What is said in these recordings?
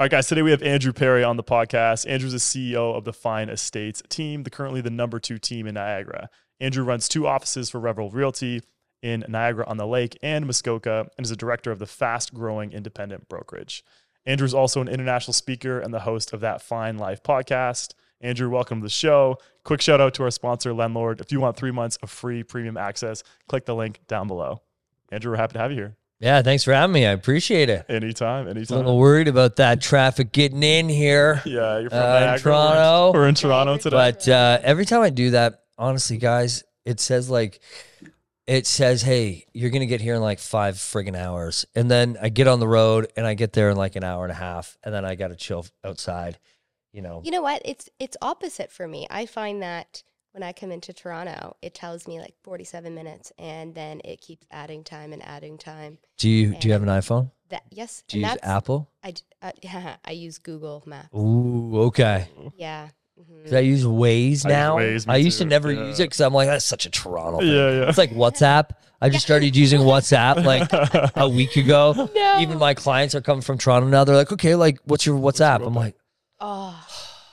All right, guys, today we have Andrew Pierre on the podcast. Andrew's the CEO of the Fine Estates team, the currently the number two team in Niagara. Andrew runs two offices for Revel Realty in Niagara on the Lake and Muskoka and is a director of the fast growing independent brokerage. Andrew is also an international speaker and the host of that Fine Life podcast. Andrew, welcome to the show. Quick shout out to our sponsor, Lendlord. If you want three months of free premium access, click the link down below. Andrew, we're happy to have you here. Yeah, thanks for having me. I appreciate it. Anytime, anytime. A anytime. little worried about that traffic getting in here, yeah, you're from uh, Niagara. in Toronto. We're in Toronto today. but uh, every time I do that, honestly, guys, it says like, it says, "Hey, you're gonna get here in like five friggin' hours," and then I get on the road and I get there in like an hour and a half, and then I got to chill outside. You know, You know what? It's it's opposite for me. I find that when I come into Toronto, it tells me like 47 minutes and then it keeps adding time and adding time. do you do you have an iPhone? That yes, Do you and use Apple? I d- uh, I use Google Maps. Ooh, okay. Yeah. mhm. 'Cause I use Waze I use now. Waze, I used to never Yeah. use it because I'm like, that's such a Toronto thing. yeah, yeah. It's like WhatsApp. I just started using WhatsApp like a week ago. No. Even my clients are coming from Toronto now. They're like, okay, like, what's your WhatsApp? I'm like, Oh,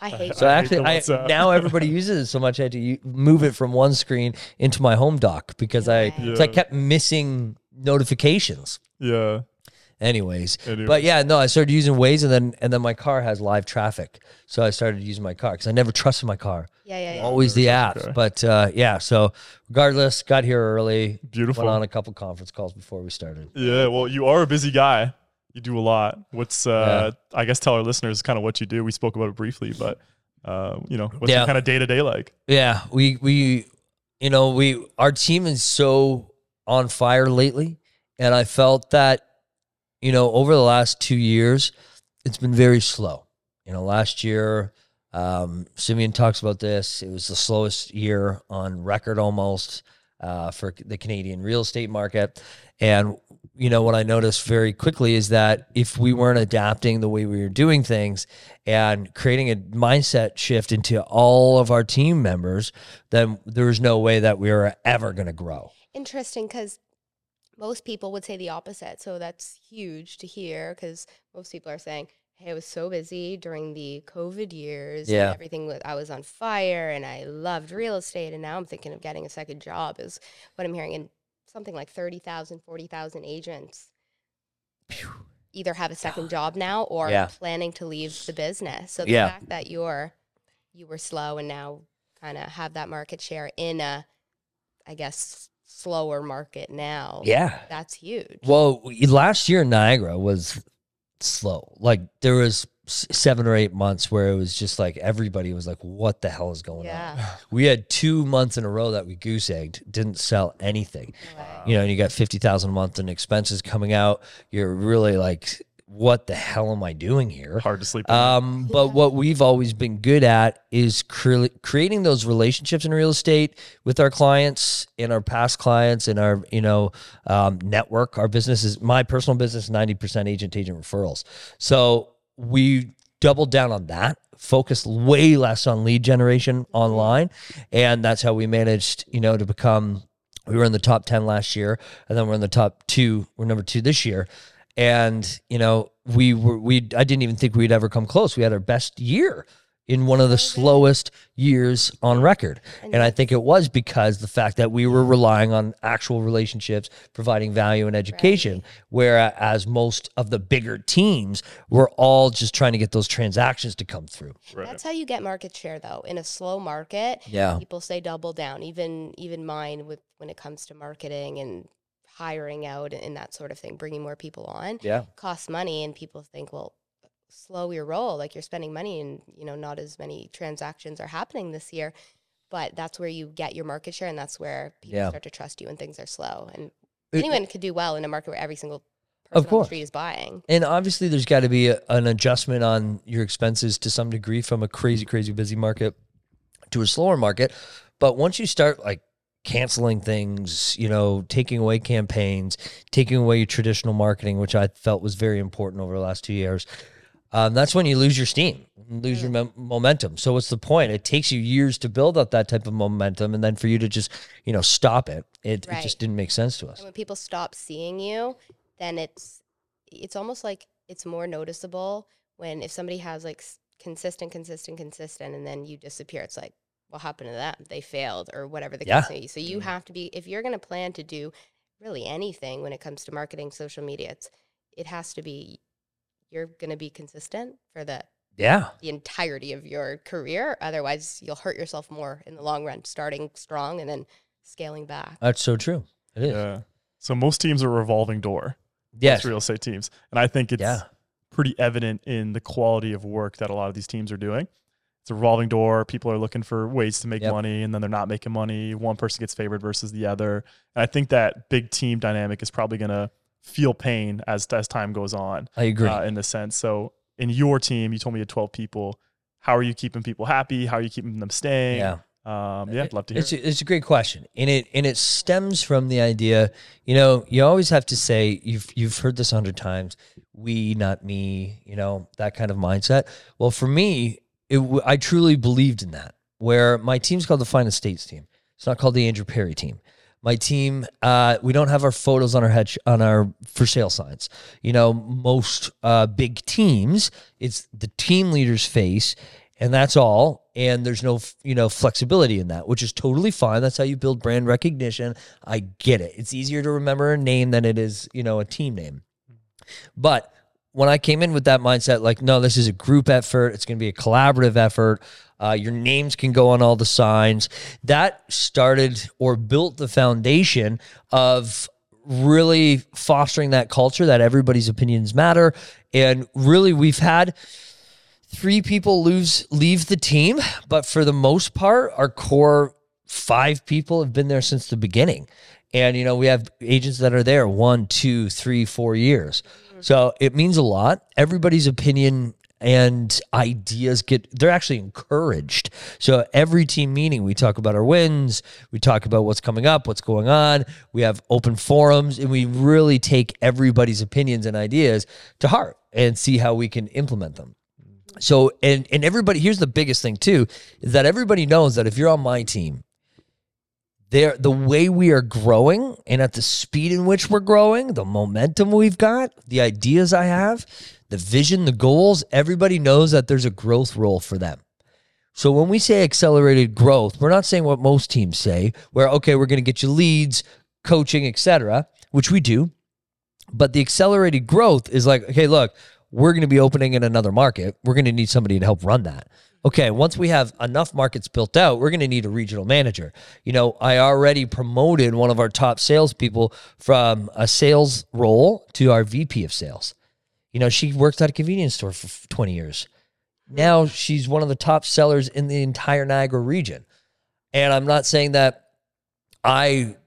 I hate so I actually, the I, now everybody uses it so much. I had to move it from one screen into my home dock because I, Yeah. so I kept missing notifications. yeah. Anyways, Anyways. but yeah, no, I started using Waze, and then and then my car has live traffic, so I started using my car because I never trusted my car. Yeah, yeah, yeah. Always the app. okay. but uh, yeah. So regardless, got here early. Beautiful. Went on a couple conference calls before we started. Yeah, well, you are a busy guy. You do a lot. What's uh I guess tell our listeners kind of what you do. We spoke about it briefly, but uh, you know, what's Yeah. your kind of day to day like? Yeah, we we you know, we our team is so on fire lately and I felt that you know, over the last 2 years it's been very slow. You know, last year um Simeon talks about this. It was the slowest year on record almost uh, for the Canadian real estate market. And you know what I noticed very quickly is that if we weren't adapting the way we were doing things and creating a mindset shift into all of our team members, then there was no way that we were ever going to grow. Interesting because most people would say the opposite. So that's huge to hear because most people are saying, Hey, I was so busy during the COVID years. Yeah. And everything was, I was on fire and I loved real estate. And now I'm thinking of getting a second job, is what I'm hearing. And something like 30,000, 40,000 agents either have a second job now or Yeah. planning to leave the business. So the Yeah. fact that you're, you were slow and now kind of have that market share in a, I guess, slower market now. Yeah. That's huge. Well, last year Niagara was slow. Like there was s- seven or eight months where it was just like everybody was like, "What the hell is going on?" We had two months in a row that we goose egged, didn't sell anything. No way. You know, and you got fifty thousand a month in expenses coming out. You're really like, "What the hell am I doing here?" Hard to sleep. at night. Um, but what we've always been good at is cre- creating those relationships in real estate with our clients, and our past clients, and our you know um, network. Our business is my personal business, ninety percent agent agent referrals. So we doubled down on that, focused way less on lead generation online, and that's how we managed you know to become. We were in the top ten last year, and then we're in the top two. We're number two this year and you know we were we i didn't even think we'd ever come close we had our best year in one of the slowest years on record and i think it was because the fact that we were relying on actual relationships providing value and education whereas most of the bigger teams were all just trying to get those transactions to come through right. That's how you get market share though. In a slow market, yeah people say double down. Even even mine with when it comes to marketing and hiring out and that sort of thing, bringing more people on yeah costs money, and people think, well, slow your roll, like you're spending money, and you know not as many transactions are happening this year. But that's where you get your market share, and that's where people Yeah. start to trust you when things are slow. And It- anyone could do well in a market where every single person Of course. is buying. And obviously, there's got to be a, an adjustment on your expenses to some degree from a crazy, crazy busy market to a slower market. But once you start like canceling things, you know, taking away campaigns, taking away your traditional marketing, which I felt was very important over the last two years, um, that's when you lose your steam, lose your mom- momentum. So what's the point? It takes you years to build up that type of momentum, and then for you to just, you know, stop it, it, it just didn't make sense to us. And when people stop seeing you, then it's it's almost like it's more noticeable when if somebody has like consistent, consistent, consistent, and then you disappear, it's like, what happened to them? They failed or whatever the Yeah. case may be. So you have to be if you're going to plan to do really anything when it comes to marketing, social media, it's it has to be you're going to be consistent for the Yeah. the entirety of your career. Otherwise, you'll hurt yourself more in the long run, starting strong and then scaling back. That's so true. It is. Yeah. So most teams are revolving door. Yes. real estate teams, and I think it's Yeah. pretty evident in the quality of work that a lot of these teams are doing. It's a revolving door. People are looking for ways to make Yep. money, and then they're not making money. One person gets favored versus the other, and I think that big team dynamic is probably going to feel pain as as time goes on. I agree. uh, in this sense. So in your team, you told me you had 12 people. How are you keeping people happy? How are you keeping them staying? yeah. Um, yeah, I'd love to hear. It's a, it's a great question, and it and it stems from the idea. You know, you always have to say you've you've heard this a hundred times. We, not me. You know that kind of mindset. Well, for me, it I truly believed in that. Where my team's called the Fine Estates team. It's not called the Andrew Pierre team. My team, uh, we don't have our photos on our head on our for sale signs. You know, most uh, big teams, it's the team leader's face, and that's all. And there's no, you know, flexibility in that, which is totally fine. That's how you build brand recognition. I get it. It's easier to remember a name than it is, you know, a team name. But when I came in with that mindset, like, no, this is a group effort. It's going to be a collaborative effort. Uh, your names can go on all the signs. That started or built the foundation of really fostering that culture that everybody's opinions matter. And really, we've had three people lose leave the team, but for the most part, our core five people have been there since the beginning. And you know, we have agents that are there one, two, three, four years. So it means a lot. Everybody's opinion and ideas get they're actually encouraged. So every team meeting we talk about our wins, we talk about what's coming up, what's going on. We have open forums and we really take everybody's opinions and ideas to heart and see how we can implement them. So and and everybody here's the biggest thing too is that everybody knows that if you're on my team, there the way we are growing and at the speed in which we're growing, the momentum we've got, the ideas I have, the vision, the goals, everybody knows that there's a growth role for them. So when we say accelerated growth, we're not saying what most teams say, where okay, we're going to get you leads, coaching, etc., which we do. But the accelerated growth is like, okay, look, we're going to be opening in another market. We're going to need somebody to help run that. Okay, once we have enough markets built out, we're going to need a regional manager. You know, I already promoted one of our top salespeople from a sales role to our VP of sales. You know, she worked at a convenience store for 20 years. Now she's one of the top sellers in the entire Niagara region. And I'm not saying that I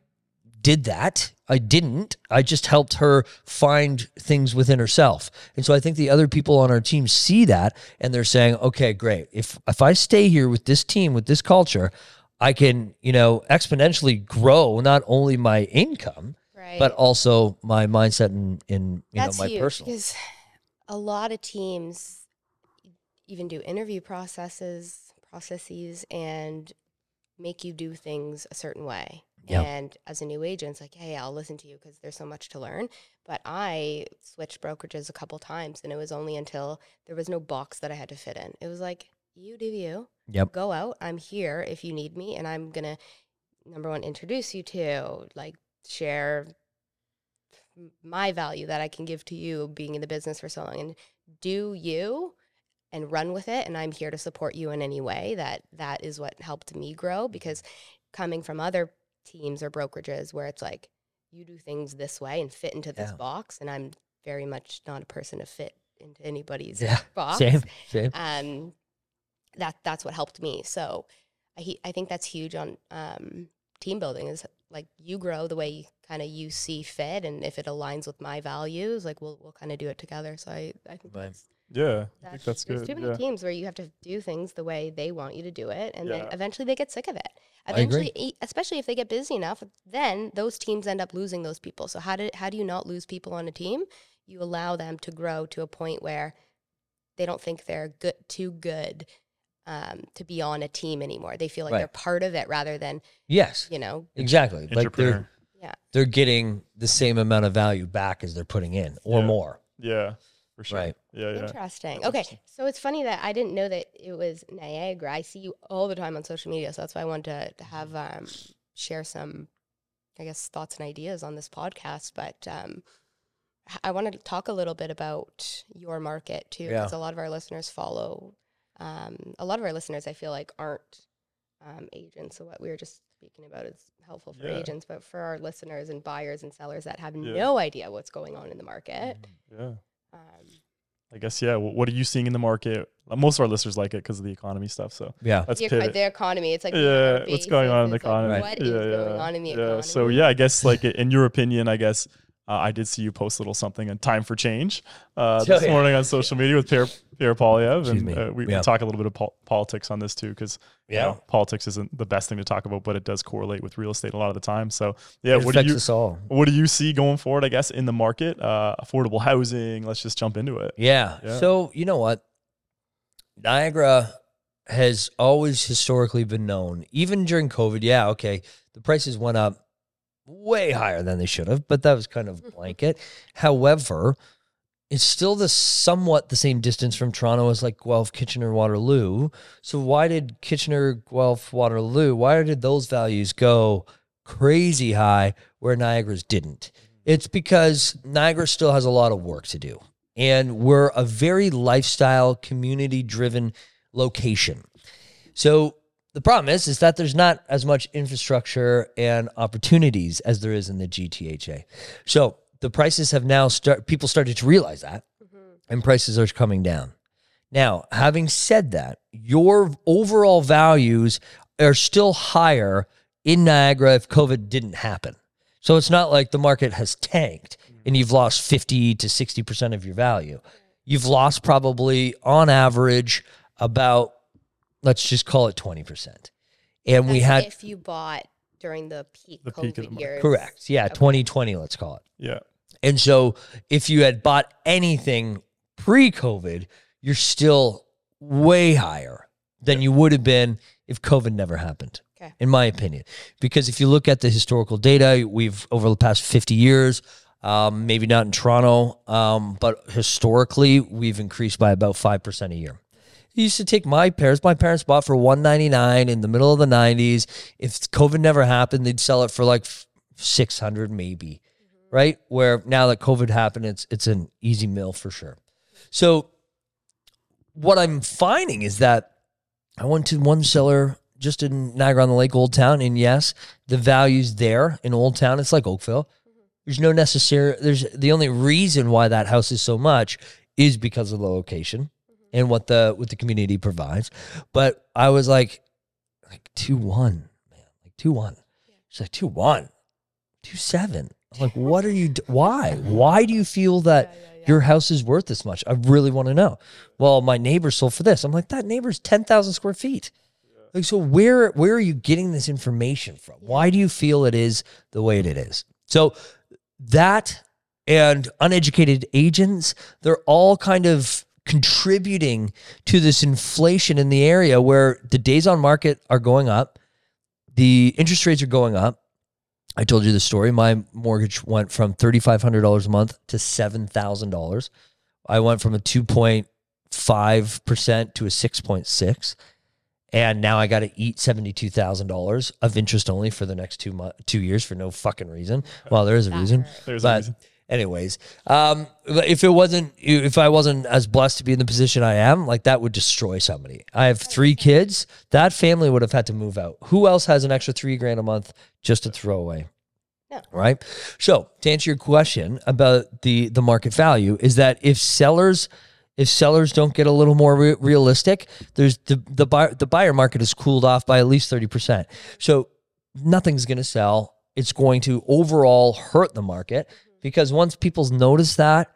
did that. I didn't. I just helped her find things within herself. And so I think the other people on our team see that and they're saying, "Okay, great. If if I stay here with this team with this culture, I can, you know, exponentially grow not only my income, Right. but also my mindset and in, you That's know, my huge personal. because a lot of teams even do interview processes, processes, and make you do things a certain way. Yep. And as a new agent, it's like, hey, I'll listen to you because there's so much to learn. But I switched brokerages a couple times, and it was only until there was no box that I had to fit in. It was like, you do you. Yep. Go out. I'm here if you need me, and I'm gonna number one introduce you to like share my value that I can give to you being in the business for so long and do you and run with it and I'm here to support you in any way that that is what helped me grow because coming from other teams or brokerages where it's like you do things this way and fit into this Yeah. box and I'm very much not a person to fit into anybody's Yeah, box Same, same. um, that that's what helped me. So I he- I think that's huge on um, team building is like you grow the way you kind of you see fit, and if it aligns with my values, like we'll we'll kind of do it together. So I I think Right. that's, Yeah, I think that's there's good. too many Yeah. teams where you have to do things the way they want you to do it, and then eventually they get sick of it. I agree. Eventually, e- especially if they get busy enough, then those teams end up losing those people. So how do how do you not lose people on a team? You allow them to grow to a point where they don't think they're good too good um, to be on a team anymore. They feel like Right. they're part of it rather than Yes, you know. exactly. Like they're Entrepreneur. they're getting the same amount of value back as they're putting in or Yeah. more. Yeah. for sure. Right. Yeah, yeah. Interesting. Okay, so it's funny that I didn't know that it was Niagara. I see you all the time on social media, so that's why I wanted to, to have um, share some, I guess, thoughts and ideas on this podcast. But um, h- I wanted to talk a little bit about your market too, Yeah. because a lot of our listeners follow. Um, a lot of our listeners, I feel like, aren't um, agents. So what we were just speaking about is helpful for Yeah. agents, but for our listeners and buyers and sellers that have Yeah. no idea what's going on in the market. Yeah. Um, I guess yeah. wh- What are you seeing in the market? Most of our listeners like it because of the economy stuff. So Yeah. let's the, eco- the economy. It's like yeah, what's going on in the basis, like, economy? What yeah, is yeah, going on in the yeah. economy? So yeah, I guess like in your opinion, I guess uh, I did see you post a little something on time for change uh, Oh, this yeah. morning on social media with Pierre Pierre Poilievre, and uh, we, Yeah. we talk a little bit of pol- politics on this too because Yeah. you know, politics isn't the best thing to talk about, but it does correlate with real estate a lot of the time. So yeah, it what do you us all. what do you see going forward? I guess in the market, uh, affordable housing. Let's just jump into it. Yeah. Yeah. So you know what? Niagara has always historically been known, even during COVID. Yeah, okay, the prices went up way higher than they should have, but that was kind of blanket. However, it's still the somewhat the same distance from Toronto as like Guelph, Kitchener, Waterloo. So why did Kitchener, Guelph, Waterloo? Why did those values go crazy high where Niagara's didn't? It's because Niagara still has a lot of work to do. And we're a very lifestyle, community driven location. So the problem is, is that there's not as much infrastructure and opportunities as there is in the GTHA. So the prices have now start people started to realize that mm-hmm. and prices are coming down. Now, having said that, your overall values are still higher in Niagara if COVID didn't happen. So it's not like the market has tanked mm. and you've lost 50 to 60% of your value. You've lost probably on average about, let's just call it 20%. And we That's had, if you bought during the peak The COVID peak of the market. years. correct. Yeah, Okay. 2020, let's call it. Yeah, And so if you had bought anything pre COVID, you're still way higher than you would have been if COVID never happened, Okay. in my opinion. Because if you look at the historical data, we've over the past 50 years, um, maybe not in Toronto, um, but historically, we've increased by about 5% a year. It used to take my parents. My parents bought for 199 in the middle of the 90s. If COVID never happened, they'd sell it for like 600 maybe right? Where now that COVID happened, it's it's an easy mill for sure. So what I'm finding is that I went to one seller just in Niagara on the Lake, Old Town, and yes, the values there in Old Town, it's like Oakville. There's no necessary. There's the only reason why that house is so much is because of the location and what the what the community provides. But I was like, like two one, man, like two one. She's like two one, two seven. I'm like, what are you? d- Why? Why do you feel that your house is worth this much? I really want to know. Well, my neighbor sold for this. I'm like, that neighbor's ten thousand square feet. Like, so where where are you getting this information from? Why do you feel it is the way it is? So that and uneducated agents, they're all kind of contributing to this inflation in the area where the days on market are going up, the interest rates are going up. I told you the story. My mortgage went from $3,500 a month to $7,000. I went from a 2.5% to a 6.6 and now I got to eat seventy-two thousand dollars of interest only for the next two two years for no fucking reason. Well, there is a That reason, hurt. there's a reason. Anyways, um, if it wasn't, if I wasn't as blessed to be in the position I am, like that would destroy somebody. I have three kids. That family would have had to move out. Who else has an extra three grand a month just to throw away? No. Right. So to answer your question about the the market value is that if sellers if sellers don't get a little more re- realistic, there's the the buyer the buyer market has cooled off by at least thirty percent. So nothing's going to sell. It's going to overall hurt the market because once people notice that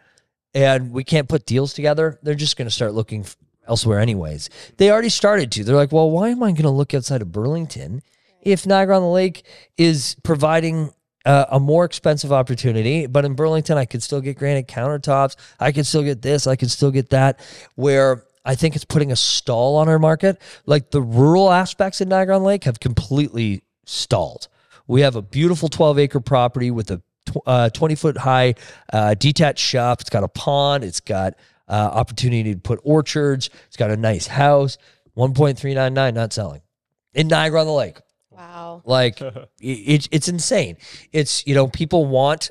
and we can't put deals together, they're just going to start looking elsewhere anyways. They already started to. They're like, well, why am I going to look outside of Burlington if Niagara on the Lake is providing uh, a more expensive opportunity, but in Burlington, I could still get granite countertops. I could still get this. I could still get that. Where I think it's putting a stall on our market. Like the rural aspects in Niagara on the Lake have completely stalled. We have a beautiful 12 acre property with a uh, 20 foot high uh, detached shop. It's got a pond. It's got uh, opportunity to put orchards. It's got a nice house. 1.399 not selling in Niagara on the Lake. Wow. Like it, it's it's insane. It's you know people want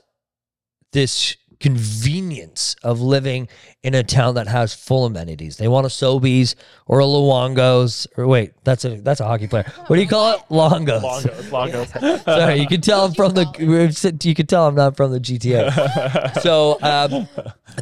this convenience of living in a town that has full amenities. They want a Sobeys or a Luongos or wait, that's a that's a hockey player. What do you call it? Longos. Longos, longos. Sorry, you can tell I'm from the you can tell I'm not from the GTA. so um,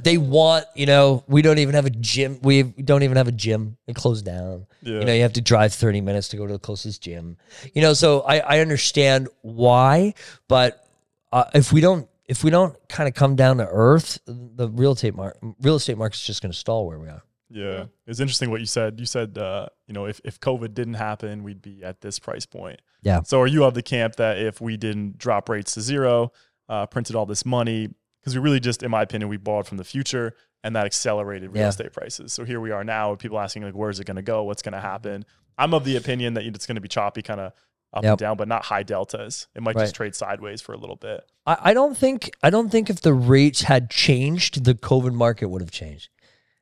they want you know we don't even have a gym. We don't even have a gym. It closed down. Yeah. You know you have to drive 30 minutes to go to the closest gym. You know, so I I understand why, but uh, if we don't if we don't kind of come down to earth, the real estate mar- real estate market's just going to stall where we are. Yeah. It's interesting what you said. You said, uh, you know, if, if COVID didn't happen, we'd be at this price point. Yeah. So are you of the camp that if we didn't drop rates to zero, uh, printed all this money, because we really just, in my opinion, we borrowed from the future and that accelerated real Yeah. estate prices. So here we are now with people asking like, where's it going to go? What's going to happen? I'm of the opinion that it's going to be choppy kind of up Yep. and down, but not high deltas. It might Right. just trade sideways for a little bit. I, I don't think I don't think if the rates had changed, the COVID market would have changed.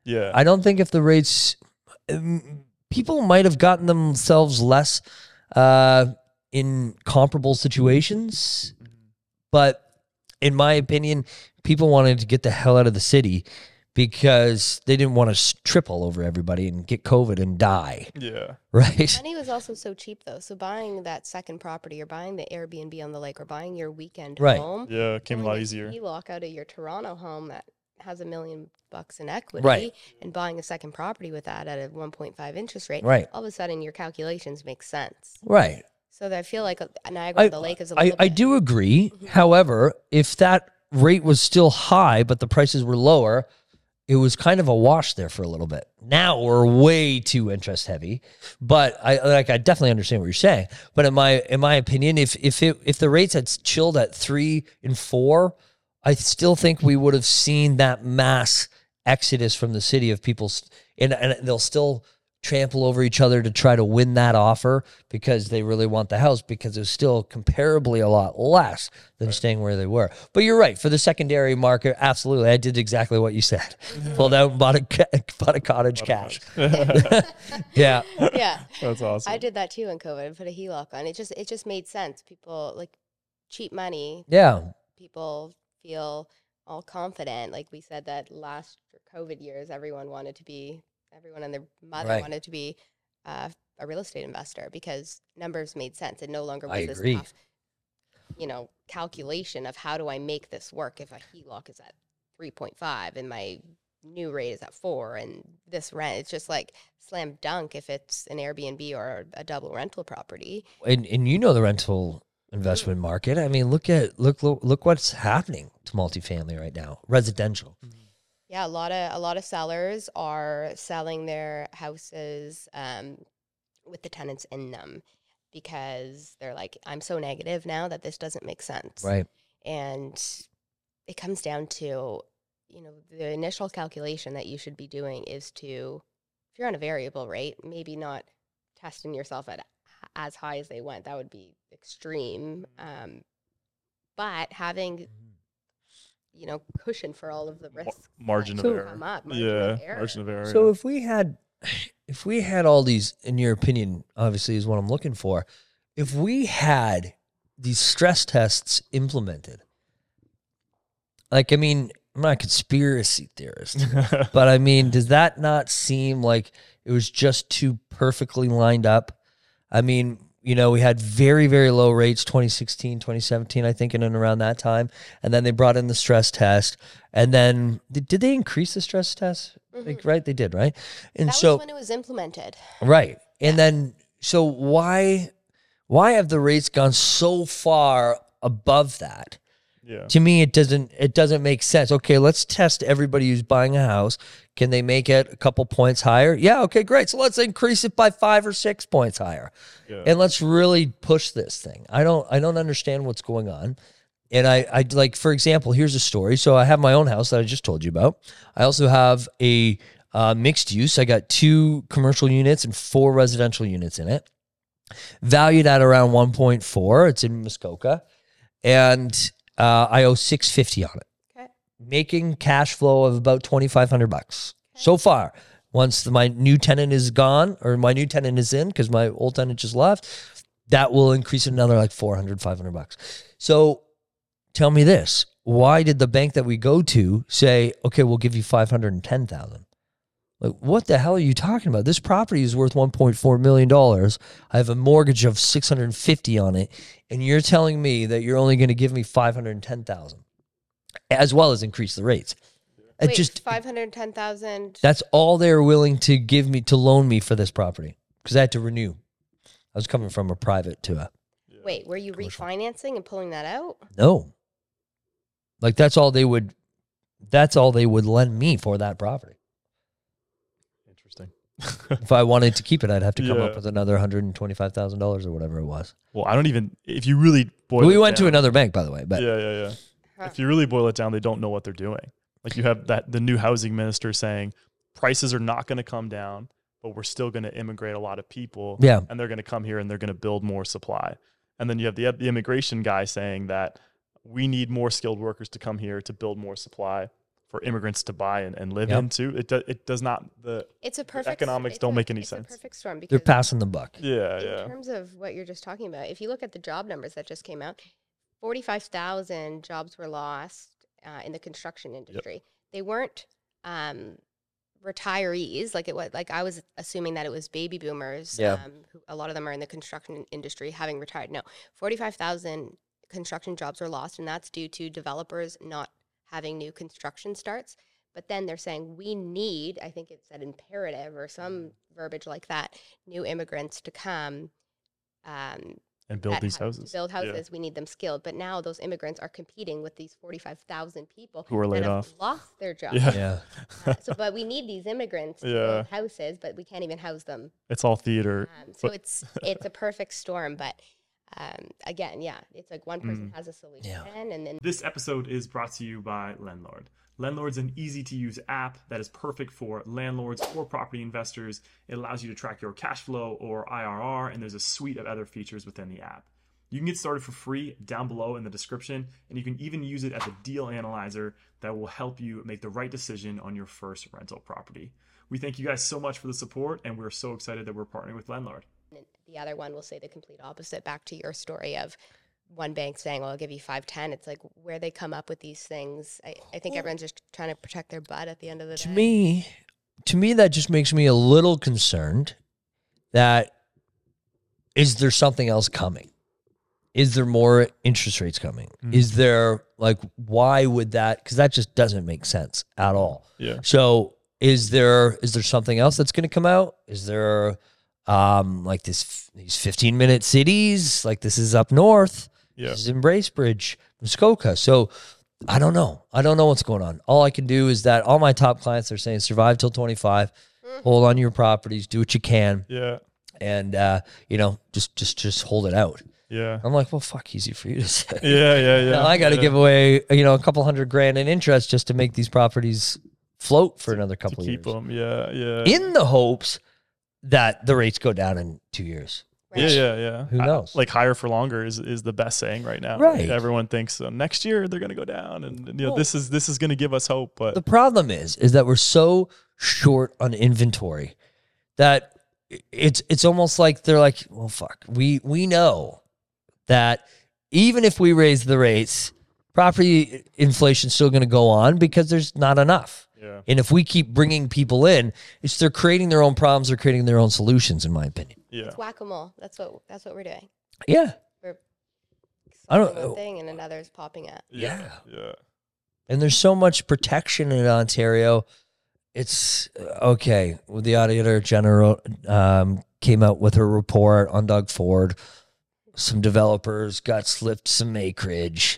Yeah. I don't think if the rates, um, people might have gotten themselves less uh, in comparable situations, but in my opinion, people wanted to get the hell out of the city because they didn't want to trip all over everybody and get COVID and die, yeah. right? Money was also so cheap though. So buying that second property or buying the Airbnb on the lake or buying your weekend Right. home Yeah. It came a lot easier. HELOC out of your Toronto home that has a million bucks in equity, Right. and buying a second property with that at a 1.5 interest rate, Right, all of a sudden your calculations make sense. right. So that I feel like uh, Niagara on the Lake is a I, little I bit- do agree. Mhm. However, if that rate was still high, but the prices were lower, it was kind of a wash there for a little bit. Now we're way too interest heavy, but I like I definitely understand what you're saying. But in my in my opinion, if if it if the rates had chilled at three and four, I still think we would have seen that mass exodus from the city of people, and and they'll still trample over each other to try to win that offer because they really want the house because it's still comparably a lot less than staying where they were. But you're right for the secondary market. Absolutely, I did exactly what you said. Pulled out, and bought a bought a cottage cash. yeah, yeah. That's awesome. I did that too in COVID. I put a HELOC on. It just it just made sense. People like cheap money. yeah, People feel all confident. Like we said that last COVID years, everyone wanted to be everyone and their mother Right. wanted to be uh, a real estate investor because numbers made sense. It no longer I was this agree. tough, you know, calculation of how do I make this work if a HELOC is at three point five and my new rate is at four and this rent it's just like slam dunk if it's an Airbnb or a double rental property. and and you know the rental investment market. I mean, look at look look, look what's happening to multifamily right now, residential. Yeah, a lot of a lot of sellers are selling their houses um, with the tenants in them because they're like, I'm so negative now that this doesn't make sense. Right. And it comes down to, you know, the initial calculation that you should be doing is to, if you're on a variable rate, maybe not testing yourself at as high as they went. That would be extreme. Um, but having, you know, cushion for all of the risks. margin of could error. come up, margin yeah. of error. Margin of error. So yeah. if we had if we had all these in your opinion obviously is what I'm looking for. If we had these stress tests implemented. Like I mean, I'm not a conspiracy theorist, but I mean, does that not seem like it was just too perfectly lined up? I mean, you know, we had very, very low rates 2016, 2017, I think, in and around that time. And then they brought in the stress test. And then did, they increase the stress test? Like, mm-hmm. right? They did, right? And that so, was when it was implemented. right. And then, so why, why have the rates gone so far above that? Yeah. to me it doesn't it doesn't make sense. Okay let's test everybody who's buying a house. Can they make it a couple points higher? Yeah okay great. So let's increase it by five or six points higher. Yeah. and let's really push this thing. I don't i don't understand what's going on. And i i like for example here's a story. So i have my own house that i just told you about. I also have a uh, mixed use. I got two commercial units and four residential units in it. Valued at around 1.4 it's in muskoka. And uh, I owe six fifty on it. Okay. Making cash flow of about twenty five hundred bucks so far. Once the, my new tenant is gone or my new tenant is in because my old tenant just left, that will increase another like 400, 500 bucks. So tell me this why did the bank that we go to say, okay, we'll give you 510,000? Like, what the hell are you talking about? This property is worth 1.4 million dollars. I have a mortgage of 650 on it, and you're telling me that you're only going to give me 510,000, as well as increase the rates. It Wait, just five hundred ten thousand. that's all they're willing to give me to loan me for this property because I had to renew. I was coming from a private to a Wait, were you refinancing and pulling that out? no. Like that's all they would. That's all they would lend me for that property. Interesting. If I wanted to keep it, I'd have to come Yeah. up with another hundred and twenty-five thousand dollars or whatever it was. Well, I don't even. If you really boil, we it went to another bank, by the way, but Yeah, yeah, yeah. Huh. If you really boil it down, they don't know what they're doing. Like you have that the new housing minister saying prices are not going to come down, but we're still going to immigrate a lot of people. yeah, and they're going to come here and they're going to build more supply. And then you have the, the immigration guy saying that we need more skilled workers to come here to build more supply for immigrants to buy and, and live Yep. in too. It, do, it does not the It's a perfect economics it's don't a- make any it's sense. A perfect storm because they're passing the buck. yeah in yeah In terms of what you're just talking about, if you look at the job numbers that just came out, forty-five thousand jobs were lost uh, in the construction industry. They weren't um, retirees like it was. Like I was assuming that it was baby boomers. Yeah. Um, who, a lot of them are in the construction industry, having retired. No, forty-five thousand construction jobs were lost, and that's due to developers not having new construction starts. But then they're saying we need, I think it said imperative or some verbiage like that, new immigrants to come um, and build these ha- houses. To build Yeah. houses, we need them skilled. But now those immigrants are competing with these forty-five thousand people Who are laid that have off. lost their jobs. Yeah. Yeah, Uh, so, but we need these immigrants to Yeah. build houses, but we can't even house them. It's all theater. Um, so it's it's a perfect storm. But um, again, yeah, it's like one Mm. person has a solution, Yeah. and then This episode is brought to you by Lendlord. Lendlord's an easy to use app that is perfect for landlords or property investors. It allows you to track your cash flow or IRR, and there's a suite of other features within the app. You can get started for free down below in the description, and you can even use it as a deal analyzer that will help you make the right decision on your first rental property. We thank you guys so much for the support, and we're so excited that we're partnering with Landlord. The other one will say the complete opposite. Back to your story of one bank saying, "Well, I'll give you five ten. It's like where they come up with these things. I, I think everyone's just trying to protect their butt at the end of the to day. me, to me, that just makes me a little concerned. That is there something else coming? Is there more interest rates coming? Mm. Is there like why would that? Because that just doesn't make sense at all. Yeah. So is there is there something else that's going to come out? Is there um like this these 15 minute cities like this is up north? Yeah. This is in Bracebridge, Muskoka. So I don't know. I don't know what's going on. All I can do is that all my top clients are saying survive till 25, hold on to your properties, do what you can, Yeah. and uh, you know, just just just hold it out. Yeah. I'm like, well, fuck, easy for you to say. Yeah. Yeah. Yeah. Now I got to yeah. give away, you know, a couple hundred grand in interest just to make these properties float for another to couple keep years, them. Yeah. Yeah. in the hopes that the rates go down in two years. Right. Yeah, yeah, yeah. Who I- knows? like higher for longer is is the best saying right now. Right. Everyone thinks uh, next year they're going to go down, and, and, you know Well- this is this is going to give us hope. But The problem is, is that we're so short on inventory that it's it's almost like they're like, well, fuck, we we know that even if we raise the rates, property inflation's still going to go on because there's not enough. Yeah, And if we keep bringing people in, it's they're creating their own problems, they're creating their own solutions, in my opinion. yeah, It's whack a mole. That's what that's what we're doing. Yeah, We're I don't- solving one thing and another is popping up. yeah, yeah. and there's so much protection in Ontario. It's okay. Well, the auditor general um, came out with her report on Doug Ford. Some developers got slipped some acreage.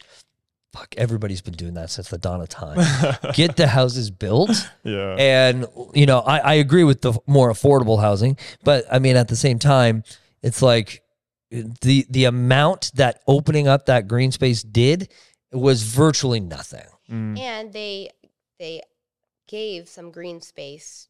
Fuck, everybody's been doing that since the dawn of time. Get the houses built, yeah, and you know I, I agree with the more affordable housing, but I mean at the same time, it's like the the amount that opening up that green space did was virtually nothing. Mm, And they they gave some green space,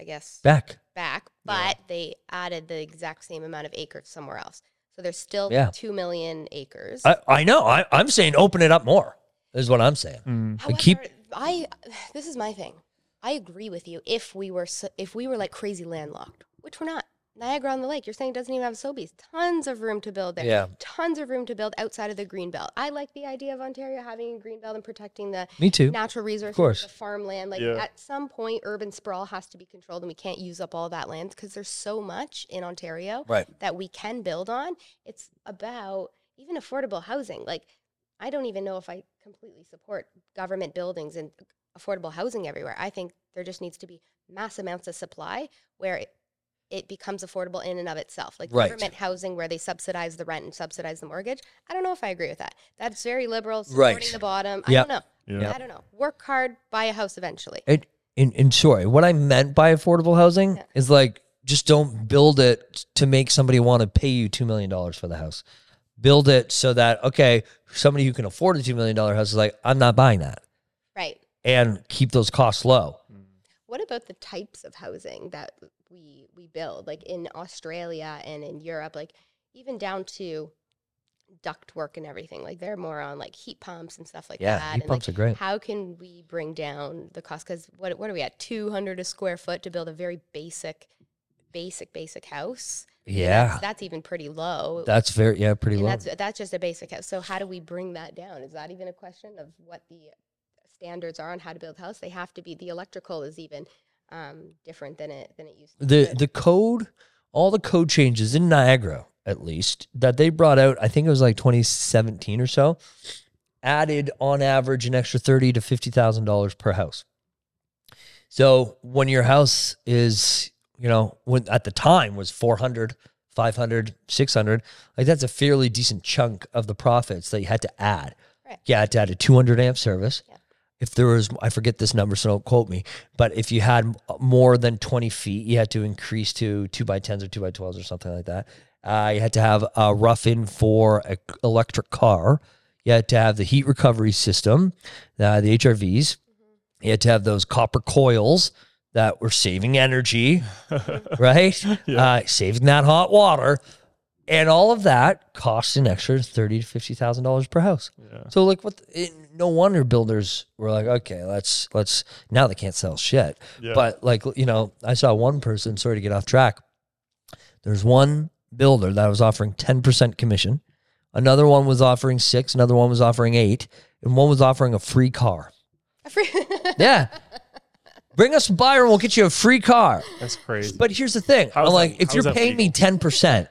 I guess, Back. back, Yeah. but they added the exact same amount of acres somewhere else. So there's still Yeah. two million acres. I, I know. I, I'm saying open it up more. Is what I'm saying. mm, However, keep- I this is my thing. I agree with you. If we were so, if we were like crazy landlocked, which we're not. Niagara on the Lake, you're saying doesn't even have Sobeys. Tons of room to build there. Yeah. Tons of room to build outside of the green belt. I like the idea of Ontario having a green belt and protecting the Me too. natural resources, course. the farmland. Like Yeah. at some point, urban sprawl has to be controlled, and we can't use up all that land because there's so much in Ontario Right. that we can build on. It's about even affordable housing. Like I don't even know if I completely support government buildings and affordable housing everywhere. I think there just needs to be mass amounts of supply where it, it becomes affordable in and of itself. Like Right. government housing where they subsidize the rent and subsidize the mortgage. I don't know if I agree with that. That's very liberal, supporting Right. the bottom. Yep. I don't know. Yeah. I don't know. Work hard, buy a house eventually. And, and, and sorry, what I meant by affordable housing Yeah. is like just don't build it to make somebody want to pay you $2 million for the house. Build it so that, okay, somebody who can afford a $2 million house is like, I'm not buying that. Right. And keep those costs low. What about the types of housing that we we build, like in Australia and in Europe, like even down to duct work and everything? Like they're more on like heat pumps and stuff like Yeah, that. heat and, pumps like, are great. How can we bring down the cost? Because what what are we at? Two hundred a square foot to build a very basic, basic, basic house. Yeah. that's, that's even pretty low. That's very, yeah, pretty and low. that's that's just a basic house. So how do we bring that down? Is that even a question of what the standards are on how to build a house? They have to be. The electrical is even um, different than it than it used to. the be. the code all the code changes in niagara at least that they brought out i think it was like 2017 or so added on average an extra 30 to 50 thousand dollars per house so when your house is you know when at the time was 400 500 600 like that's a fairly decent chunk of the profits that you had to add Right. you had to add a 200 amp service Yeah. If there was i forget this number so don't quote me but if you had more than 20 feet you had to increase to 2 by 10s or 2 by 12s or something like that uh, you had to have a rough in for an electric car you had to have the heat recovery system uh, the hrvs you had to have those copper coils that were saving energy right Yeah. uh, saving that hot water and all of that costs an extra thirty to fifty thousand dollars per house. Yeah. So like, what? It, no wonder builders were like, okay, let's let's now they can't sell shit. Yeah. But like, you know, I saw one person. Sorry to get off track. There's one builder that was offering ten percent commission. Another one was offering six. Another one was offering eight, and one was offering a free car. A free. Yeah, bring us a buyer, and we'll get you a free car. That's crazy. But here's the thing: How's I'm that- like, if you're that paying me ten percent,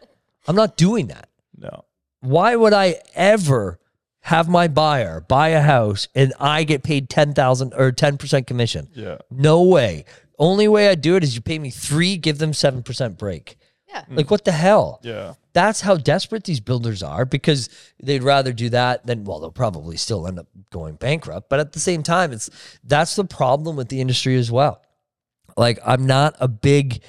I'm not doing that. no. Why would I ever have my buyer buy a house and I get paid ten thousand or ten percent commission? Yeah. No way. Only way I do it is you pay me three, give them seven percent break. yeah. Hmm. Like what the hell? Yeah. That's how desperate these builders are because they'd rather do that than well, they'll probably still end up going bankrupt. But at the same time, it's that's the problem with the industry as well. Like I'm not a big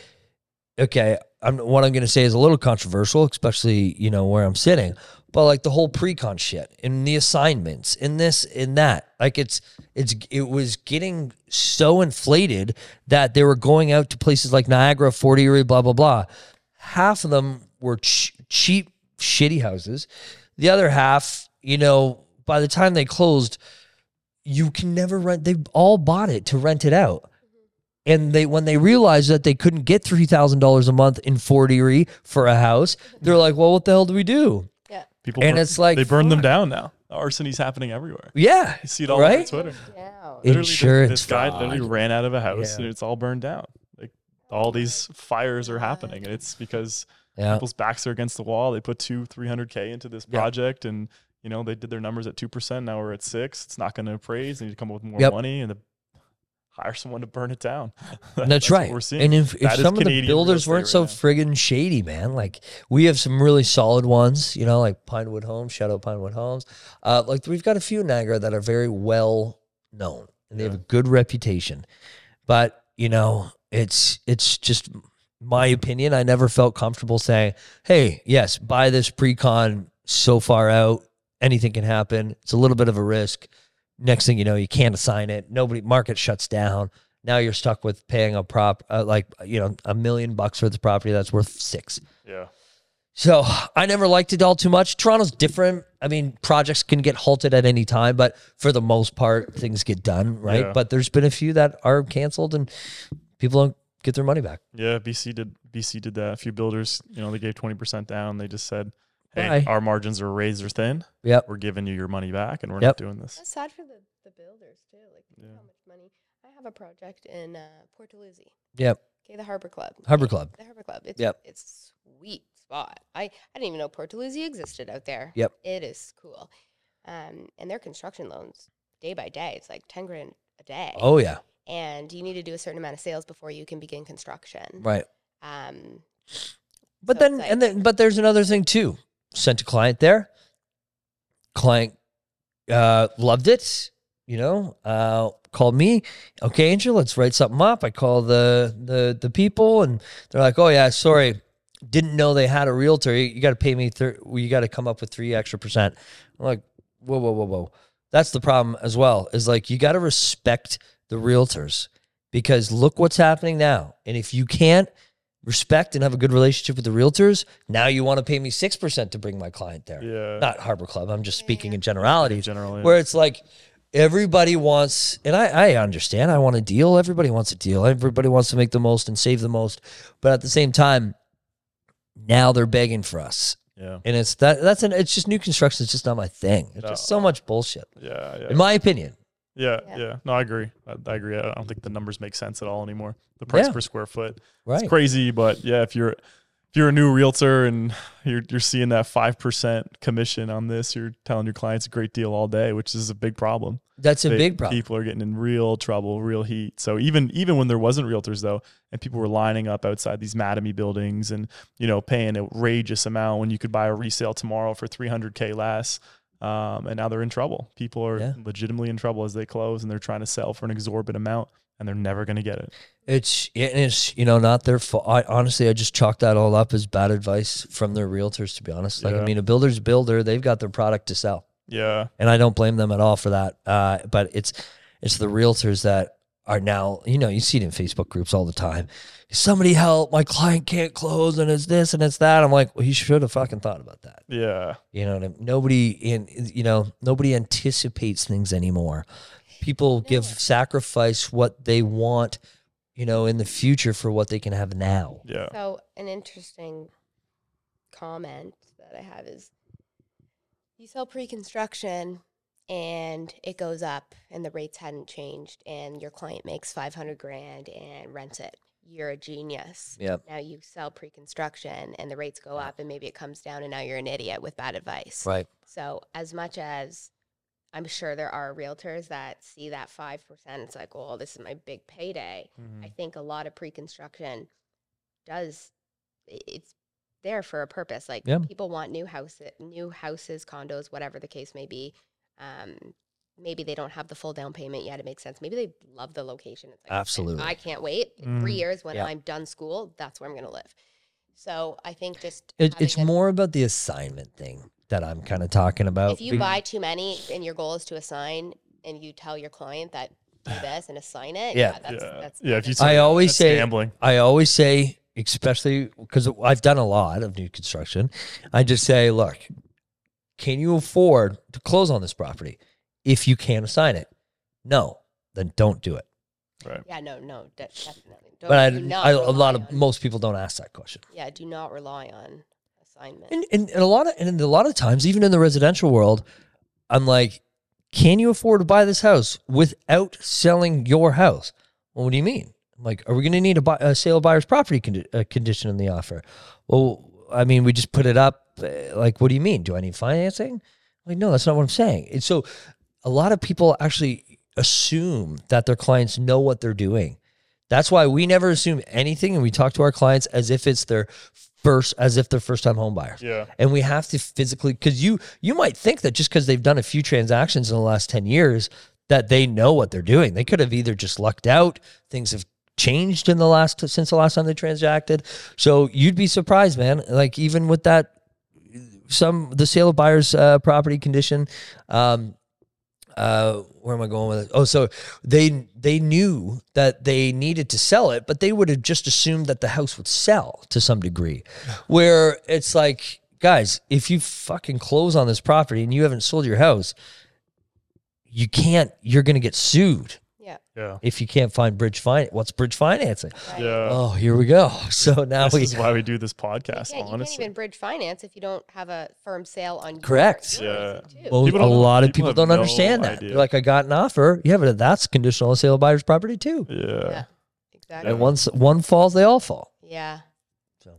okay, I'm what I'm gonna say is a little controversial, especially, you know, where I'm sitting. But like the whole pre-con shit and the assignments in this in that. Like it's it's it was getting so inflated that they were going out to places like Niagara, Fort Erie, blah blah blah. Half of them were ch- cheap, shitty houses. The other half, you know, by the time they closed, you can never rent. They all bought it to rent it out. And they, when they realized that they couldn't get three thousand dollars a month in Fort Erie for a house, they're like, "Well, what the hell do we do?" Yeah. People And burn- it's like, they burn them down now. Arsoning happening everywhere. Yeah, You see it all over right. Twitter. Down. It- Literally, th- Insurance This guy literally ran out of a house Yeah. and it's all burned down. Like all these fires are happening, and it's because Yeah, people's backs are against the wall. They put two, three hundred k into this Yeah. project, and you know they did their numbers at two percent. Now we're at six. It's not going to appraise. They need to come up with more Yep. money and the, hire someone to burn it down. that's, what right. we're seeing. And if, if some of the builders weren't right so now. friggin' shady, man, like we have some really solid ones, you know, like Pinewood Homes, out Pinewood Homes. Uh, like we've got a few in Niagara that are very well known and they have a good reputation. But, you know, it's it's just my opinion. I never felt comfortable saying, Hey, yes, buy this pre-con so far out, anything can happen. It's a little bit of a risk. Next thing you know, you can't assign it. Nobody market shuts down. Now you're stuck with paying a prop uh, like you know a million bucks for the property that's worth six. yeah, So I never liked it all too much. Toronto's different. I mean, projects can get halted at any time, but for the most part, things get done, right? Yeah. But there's been a few that are canceled and people don't get their money back. Yeah, BC did BC did that. A few builders, you know, they gave twenty percent down. They just said, "Hey, Bye. our margins are razor thin. Yep. We're giving you your money back, and we're Yep. not doing this." That's sad for the, the builders too. Like think Yeah. how much money. I have a project in uh, Port Dalhousie. Yep. Okay, the Harbor Club. Harbor Club. The Harbor Club. It's Yep. it's a sweet spot. I I didn't even know Port Dalhousie existed out there. Yep. It is cool. Um, and their construction loans day by day, it's like ten grand a day. Oh yeah. And you need to do a certain amount of sales before you can begin construction. Right. Um, But So then it's like- and then but there's another thing too. Sent a client there. Client uh loved it, you know, uh called me. Okay, Angel, let's write something up. I call the the the people and they're like, "Oh yeah, sorry. Didn't know they had a realtor. You, got to pay me thir- you got to come up with 3 extra percent." I'm like, "Whoa, whoa, whoa, whoa." That's the problem as well. Is like you got to respect the realtors because look what's happening now. And if you can't respect and have a good relationship with the realtors, now you want to pay me 6% to bring my client there. Yeah, Not Harbor Club. I'm just speaking in generalities generally. where it's like everybody wants, and I, I understand, I want a deal. Everybody wants a deal. Everybody wants to make the most and save the most. But at the same time, now they're begging for us. yeah, And it's that that's an it's just new construction. It's just not my thing. It's just so much bullshit, yeah, yeah. in my opinion. Yeah, Yeah. yeah. No, I agree. I, I agree. I don't think the numbers make sense at all anymore. The price Yeah. per square foot, Right. it's crazy. But yeah, if you're if you're a new realtor and you're you're seeing that five percent commission on this, you're telling your clients a great deal all day, which is a big problem. That's a They- big problem. People are getting in real trouble, real heat. So even even when there wasn't realtors though, and people were lining up outside these Mattamy buildings and you know paying an outrageous amount when you could buy a resale tomorrow for 300k less, um, and now they're in trouble. People are Yeah. legitimately in trouble as they close, and they're trying to sell for an exorbitant amount, and they're never going to get it. It's it's you know not their fault. I, honestly, I just chalk that all up as bad advice from their realtors. To be honest, like I mean, a builder's builder. They've got their product to sell, Yeah, and I don't blame them at all for that. Uh, but it's it's the realtors that are now you know you see it in Facebook groups all the time. Somebody help! My client can't close, and it's this and it's that. I'm like, well, you should have fucking thought about that. yeah, You know, what I mean? nobody in you know nobody anticipates things anymore. People give sacrifice what they want, you know, in the future for what they can have now. yeah, So an interesting comment that I have is you sell pre-construction and it goes up and the rates hadn't changed and your client makes 500 grand and rents it. You're a genius. Yep. Now you sell pre-construction and the rates go up and maybe it comes down and now you're an idiot with bad advice. Right. So as much as I'm sure there are realtors that see that 5%, it's like, well, this is my big payday. Mhm. I think a lot of pre-construction does it's there for a purpose. Like Yeah. people want new houses, new houses, condos, whatever the case may be. Um, maybe they don't have the full down payment yet. It makes sense. Maybe they love the location. It's like, Absolutely. I can't wait. In three Mm. years when Yeah. I'm done school, that's where I'm going to live. So I think just It, it's a- more about the assignment thing that I'm kind of talking about. if you Be- buy too many and your goal is to assign, and you tell your client that do this and assign it, Yeah. yeah, that's, yeah, that's yeah. If you say I always that's say- gambling. I always say, especially because I've done a lot of new construction, I just say, look, can you afford to close on this property? If you can't assign it, no, then don't do it. Right. yeah, no, no, de- definitely. Don't, But I, do not I, a lot of on- most people don't ask that question. yeah, do not rely on assignment. And, and, and a lot of and a lot of times, even in the residential world, I'm like, can you afford to buy this house without selling your house? Well, what do you mean? I'm like, are we going to need a, buy, a sale of buyer's property condi- uh, condition in the offer? Well, I mean, we just put it up. Uh, Like, what do you mean? Do I need financing? Like, no, that's not what I'm saying. And so, a lot of people actually assume that their clients know what they're doing. That's why we never assume anything, and we talk to our clients as if it's their first, as if they're first time home buyers Yeah. and we have to physically because you you might think that just because they've done a few transactions in the last 10 years that they know what they're doing they could have either just lucked out things have changed in the last since the last time they transacted so you'd be surprised man like even with that some the sale of buyers uh, property condition um uh, where am I going with it? Oh, so they they knew that they needed to sell it, but they would have just assumed that the house would sell to some degree. Where it's like, guys, if you fucking close on this property and you haven't sold your house, you can't. You're going to get sued Yeah. Yeah. if you can't find bridge finance. What's bridge financing? Right. Yeah. Oh, here we go. So now this we is why we do this podcast, can't, you can't even bridge finance if you don't have a firm sale on Correct. yours, Yeah. Well, People a don't lot of people people don't no understand that. They're like, I got an offer. Yeah, but that's conditional on sale of buyer's property too. yeah. yeah, exactly. And once one falls, they all fall. yeah.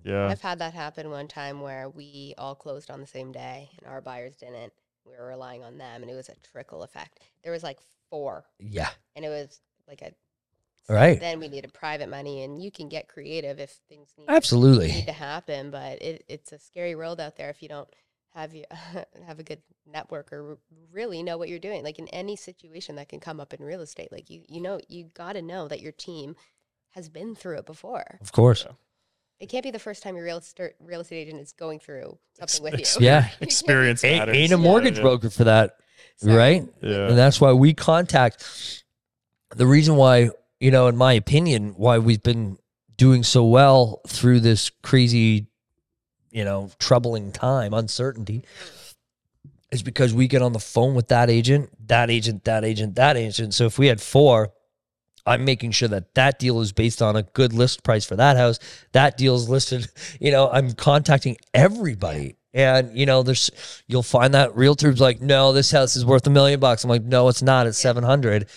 Yeah. I've had that happen one time where we all closed on the same day and our buyers didn't. We were relying on them and it was a trickle effect. There was like four Yeah. and it was like a Right. then we needed private money and you can get creative if things need, Absolutely. need to happen, but it, it's a scary world out there if you don't have you have a good network or really know what you're doing. Like in any situation that can come up in real estate, like you you know you got to know that your team has been through it before. Of course. It can't be the first time your real estate real estate agent is going through something Ex- with you. Yeah. Experience Ain't, matters. ain't a mortgage Yeah. broker for that. So- Right. Yeah. And that's why we contact the reason why, you know, in my opinion, why we've been doing so well through this crazy, you know, troubling time, uncertainty, is because we get on the phone with that agent, that agent, that agent, that agent. So if we had four, I'm making sure that that deal is based on a good list price for that house. That deal is listed. You know, I'm contacting everybody. And you know, there's you'll find that realtor's like, no, this house is worth a million bucks. I'm like, no, it's not. It's Yeah. 700.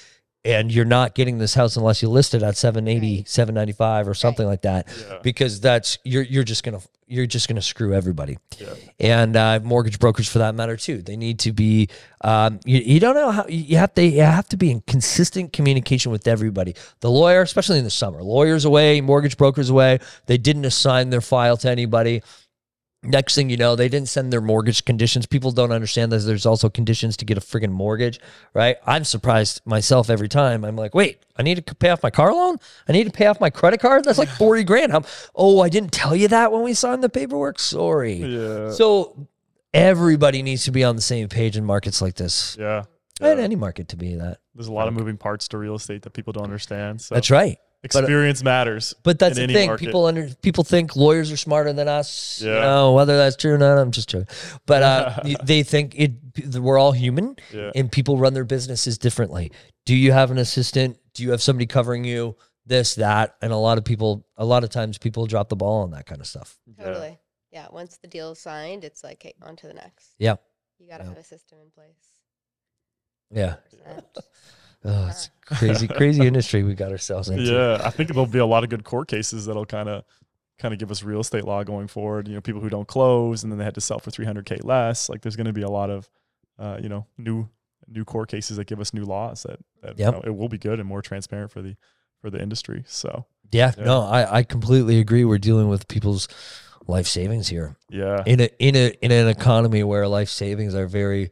And you're not getting this house unless you list it at 780, Right. 795 or something like that. Yeah. Because that's you're you're just gonna you're just gonna screw everybody Yeah. and uh, mortgage brokers for that matter too. They need to be. Um, you, you don't know how you have to. You have to be in consistent communication with everybody. The lawyer, especially in the summer, lawyers away, mortgage brokers away. They didn't assign their file to anybody. Next thing you know, they didn't send their mortgage conditions. People don't understand that there's also conditions to get a friggin' mortgage, right? I'm surprised myself every time. I'm like, wait, I need to pay off my car loan. I need to pay off my credit card. That's like forty grand. I'm, oh, I didn't tell you that when we signed the paperwork. Sorry. Yeah. So everybody needs to be on the same page in markets like this. yeah. And Yeah. any market to be that. There's a lot of moving parts to real estate that people don't understand. So That's right. Experience matters. But that's in the any thing. market. People under people think lawyers are smarter than us. You know, whether that's true or not, I'm just joking. But uh, they think it. We're all human, Yeah. and people run their businesses differently. Do you have an assistant? Do you have somebody covering you? This, that, and a lot of people. A lot of times, people drop the ball on that kind of stuff. Totally. Yeah. Once the deal is signed, it's like, okay, on to the next. Yeah. You got to Yeah. have a system in place. Yeah. 100%. Oh, it's crazy, crazy industry we got ourselves into. Yeah, I think there'll be a lot of good court cases that'll kind of kind of give us real estate law going forward. You know, people who don't close and then they had to sell for 300k less. Like, there's going to be a lot of, uh, you know, new new court cases that give us new laws that, that you know, it will be good and more transparent for the for the industry. So Yeah, Yeah. no, I, I completely agree. We're dealing with people's life savings here yeah, in a in a in an economy where life savings are very,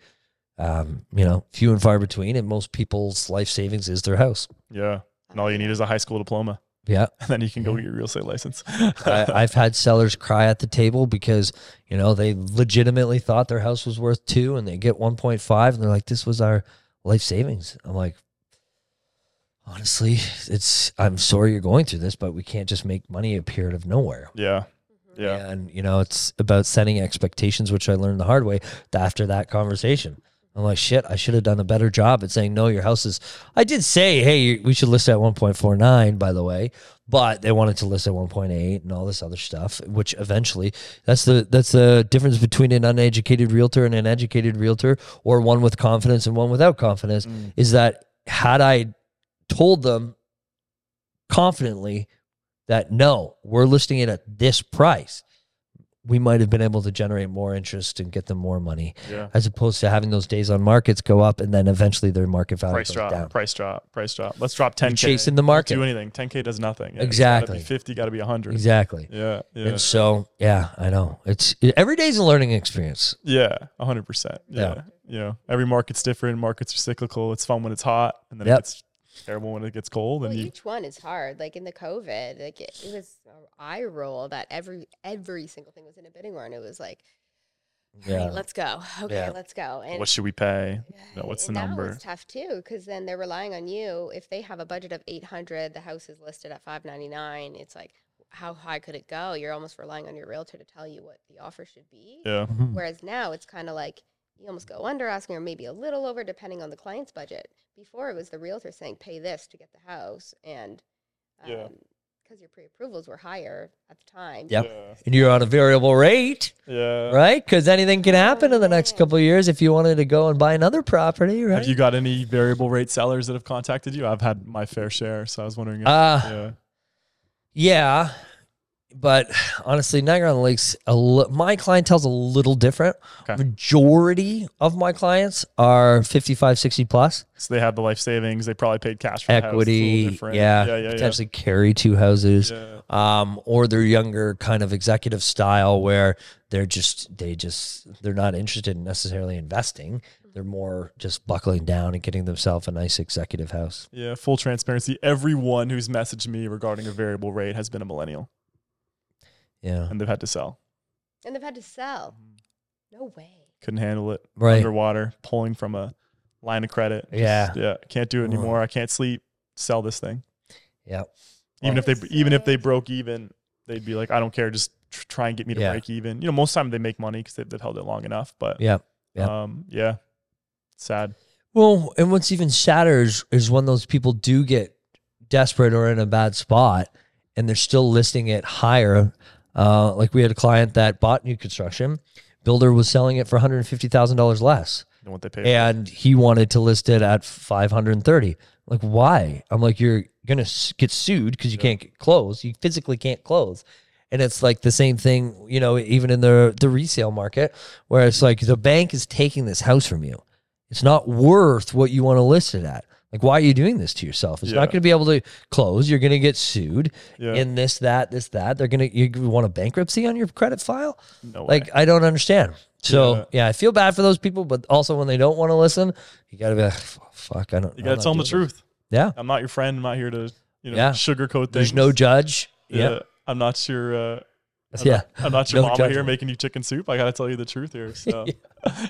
um, you know, few and far between, and most people's life savings is their house. yeah. And all you need is a high school diploma, Yeah, and then you can go Yeah. get your real estate license. I, I've had sellers cry at the table because you know they legitimately thought their house was worth two, and they get one point five, and they're like, "This was our life savings." I'm like. Honestly, it's. I'm sorry you're going through this, but we can't just make money appear out of nowhere. yeah, Mhm. yeah, And, you know, it's about setting expectations, which I learned the hard way after that conversation. I'm like, shit, I should have done a better job at saying, no, your house is. I did say, hey, we should list at 1.49, by the way, but they wanted to list at 1.8 and all this other stuff, which eventually, that's the that's the difference between an uneducated realtor and an educated realtor, or one with confidence and one without confidence, Mm. is that had I told them confidently that no, we're listing it at this price, we might have been able to generate more interest and get them more money, yeah. as opposed to having those days on markets go up and then eventually their market value Price goes drop, down. price drop, price drop. Let's drop 10k. chasing the market. Do anything. 10k does nothing. Yeah, Exactly. Gotta be 50. Got to be 100. Exactly. Yeah, yeah. And so, yeah, I know it's it, every day's a learning experience. Yeah, hundred percent. Yeah. Yeah. You know, every market's different. Markets are cyclical. It's fun when it's hot, and then Yep. it gets terrible when it gets cold. Well, And you, each one is hard. Like in the COVID, like it, it was an eye roll that every every single thing was in a bidding war, and it was like Yeah. right, let's go. Okay, Yeah. let's go. And What should we pay? You know, what's the number? It's tough too because then they're relying on you. If they have a budget of eight hundred, the house is listed at five ninety nine. It's like, how high could it go? You're almost relying on your realtor to tell you what the offer should be. Yeah. Mm-hmm. Whereas now it's kind of like you almost go under asking or maybe a little over depending on the client's budget. Before it was the realtor saying pay this to get the house and Yeah. um, because your pre-approvals were higher at the time. Yep. Yeah. And you're on a variable rate, Yeah. right? Because anything can happen in the next couple of years if you wanted to go and buy another property, right? Have you got any variable rate sellers that have contacted you? I've had my fair share, so I was wondering. If, uh, yeah. Yeah, but honestly, Niagara on the Lakes, a li- my clientele's a little different. Okay. Majority of my clients are 55, 60 plus. So they have the life savings. They probably paid cash for the house. It's a little Equity, yeah, Yeah. Yeah. potentially carry two houses. Yeah. um, or they're younger kind of executive style where they're just they just they're not interested in necessarily investing they're more just buckling down and getting themselves a nice executive house Yeah. Full transparency. Everyone who's messaged me regarding a variable rate has been a millennial, yeah and they've had to sell. And they've had to sell. No way. Couldn't handle it. right Underwater, pulling from a line of credit. Just- Yeah. Yeah. Can't do it anymore. I can't sleep. Sell this thing. yeah Even if they That's even if they broke even, they'd be like, I don't care. Just tr- try and get me to Yeah. break even. You know, most time they make money because they've, they've held it long enough. But yeah Yeah. um, yeah, sad. well and what's even sadder is, is when those people do get desperate or in a bad spot and they're still listing it higher uh, like we had a client that bought new construction. Builder was selling it for $150000 less. Than what they for. and he wanted to list it at 530 like why? I'm like you're gonna get sued because you Yeah. can't get closed you physically can't close. And it's like the same thing you know even in the the resale market where it's like the bank is taking this house from you. It's not worth what you want to list it at like why are you doing this to yourself it's Yeah. not going to be able to close you're going to get sued Yeah. in this that this that they're going to you want a bankruptcy on your credit file no way. like I don't understand. So Yeah. yeah. I feel bad for those people, but also when they don't want to listen, you gotta be like, fuck, I don't. you gotta tell them the doing this." truth. Yeah, I'm not your friend. I'm not here to you know Yeah. sugarcoat things. there's no judge. Yeah. Yeah, I'm not your. Uh, I'm yeah. Not, I'm not your No mama here making you chicken soup. I gotta tell you the truth here. So,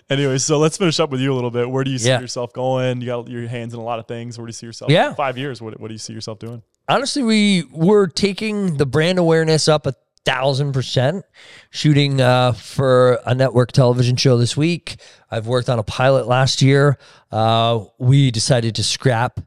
anyway, so let's finish up with you a little bit. Where do you see Yeah. yourself going? You got your hands in a lot of things. Where do you see yourself? Yeah. Five years. What What do you see yourself doing? Honestly, we were taking the brand awareness up a thousand percent. Shooting uh, for a network television show this week. I've worked on a pilot last year. Uh, we decided to scrap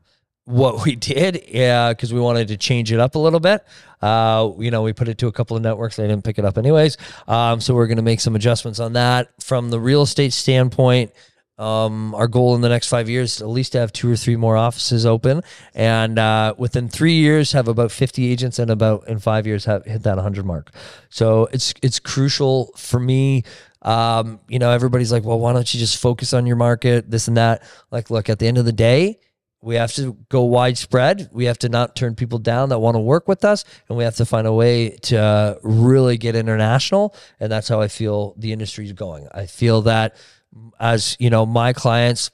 what we did yeah, because we wanted to change it up a little bit. Uh, you know, we put it to a couple of networks. They didn't pick it up anyways. Um, so we're going to make some adjustments on that. From the real estate standpoint, um, our goal in the next five years is at least to have two or three more offices open, and uh, within three years have about fifty agents, and about in five years have hit that hundred mark. So it's it's crucial for me. Um, you know, everybody's like, well, why don't you just focus on your market, this and that? Like, look, at the end of the day, we have to go widespread. We have to not turn people down that want to work with us, and we have to find a way to uh, really get international. And that's how I feel the industry is going. I feel that as you know, my clients,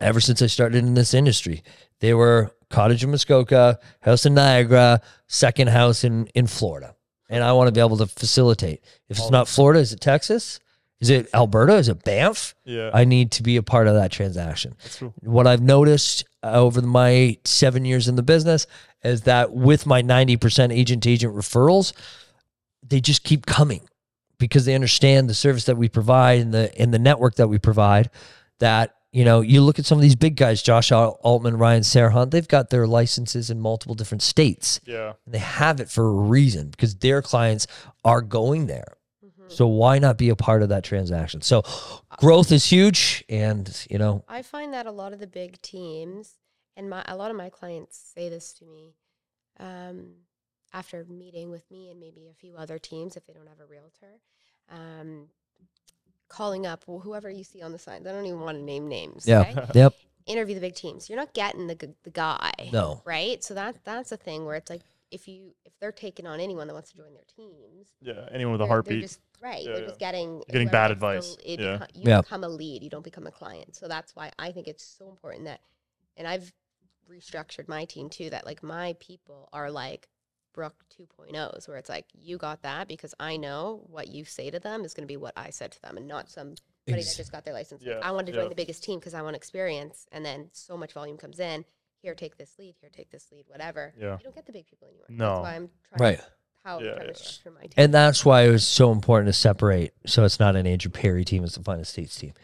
ever since I started in this industry, they were cottage in Muskoka, house in Niagara, second house in in Florida, and I want to be able to facilitate. If it's not Florida, is it Texas? Is it Alberta? Is it Banff? Yeah, I need to be a part of that transaction that's cool. what I've noticed uh, over my seven years in the business is that with my 90% agent to agent referrals, they just keep coming because they understand the service that we provide and the and the network that we provide. That you know, you look at some of these big guys, Josh Altman, Ryan Serhant, they've got their licenses in multiple different states. Yeah, And they have it for a reason because their clients are going there. So why not be a part of that transaction? So growth is huge, and you know, I find that a lot of the big teams, and my a lot of my clients say this to me, um, after meeting with me and maybe a few other teams if they don't have a realtor, um, calling up wh- whoever you see on the sign. I don't even want to name names. Yeah. okay? yep, Interview the big teams. You're not getting the the guy. no, Right. So that that's a thing where it's like if you if they're taking on anyone that wants to join their teams, yeah. Anyone with a they're- they're heartbeat. just, right. Yeah, they're yeah. just getting getting bad advice. The, it Yeah. beco- you Yeah. become a lead. You don't become a client. So that's why I think it's so important that, and I've restructured my team too. That like my people are like Brooke 2.0s, where it's like you got that because I know what you say to them is going to be what I said to them, and not somebody Ex- that just got their license. Yeah, I wanted to yeah. join the biggest team because I want experience, and then so much volume comes in. Here, take this lead. Here, take this lead. Whatever. Yeah. You don't get the big people anymore. No. That's why I'm trying. Right. How Yeah, yeah. structure my team. And that's why it was so important to separate. So it's not an Andrew Pierre team; it's the Fine Estates team.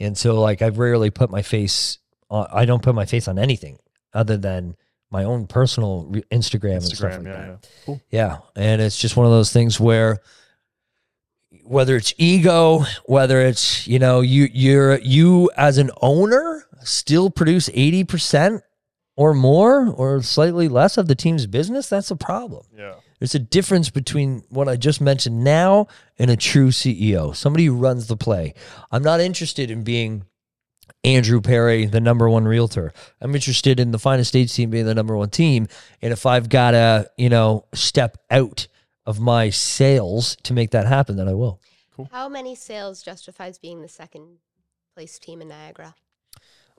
And so, like, I've rarely put my face. On, I don't put my face on anything other than my own personal re- Instagram, and stuff like yeah, that. yeah. Cool. Yeah, and it's just one of those things where whether it's ego, whether it's you know you you're you as an owner still produce eighty percent or more or slightly less of the team's business. That's a problem. Yeah. There's a difference between what I just mentioned now and a true CEO, somebody who runs the play. I'm not interested in being Andrew Pierre, the number one realtor. I'm interested in the Fine Estates team being the number one team. And if I've got to, you know, step out of my sales to make that happen, then I will. How many sales justifies being the second place team in Niagara?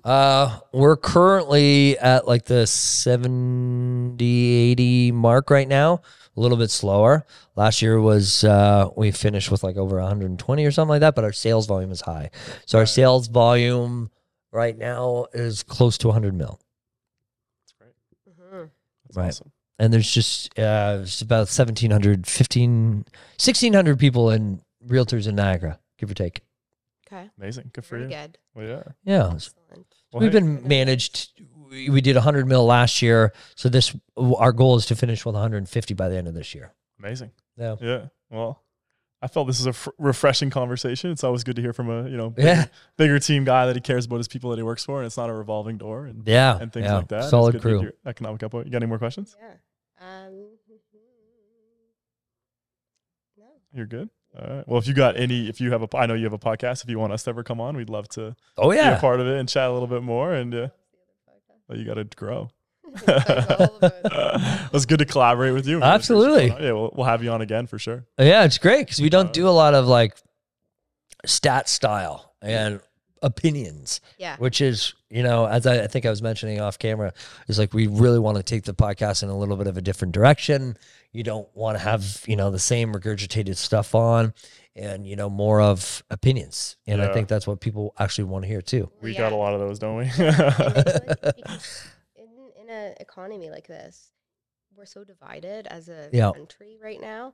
Uh, we're currently at like the 70, 80 mark right now. A little bit slower. Last year was uh, we finished with like over 120 or something like that, but our sales volume is high. So our sales volume right now is close to 100 mil. That's great. hmm That's Right. awesome. And there's just uh, there's about 1,700, 15, 1,600 people in realtors in Niagara, give or take. Okay. Amazing. Good for Very you. good. Well, yeah. Yeah, it's- Excellent. Well, We've been managed. We we did 100 mil last year, so this our goal is to finish with 150 by the end of this year. amazing. Yeah. Yeah. Well, I felt this is a refreshing conversation. It's always good to hear from a you know big- Yeah, bigger team guy that he cares about his people that he works for, and it's not a revolving door and, yeah, and things yeah. like that. Solid good to hear crew. your Economic output. You got any more questions? Yeah. Um, no. You're good. All right. Well, if you got any, if you have a, I know you have a podcast. If you want us to ever come on, we'd love to Oh yeah, be a part of it and chat a little bit more. And uh, well, you got to grow. It's it was good to collaborate with you. Really Absolutely. Yeah, we'll, we'll have you on again for sure. yeah. It's great because we don't do a lot of like stat style and opinions. yeah. which is you know as I, I think i was mentioning off camera is like we really want to take the podcast in a little bit of a different direction you don't want to have you know the same regurgitated stuff on and you know more of opinions and i think that's what people actually want to hear too We Yeah. got a lot of those, don't we? Like, in in an economy like this, we're so divided as a Yeah. country right now,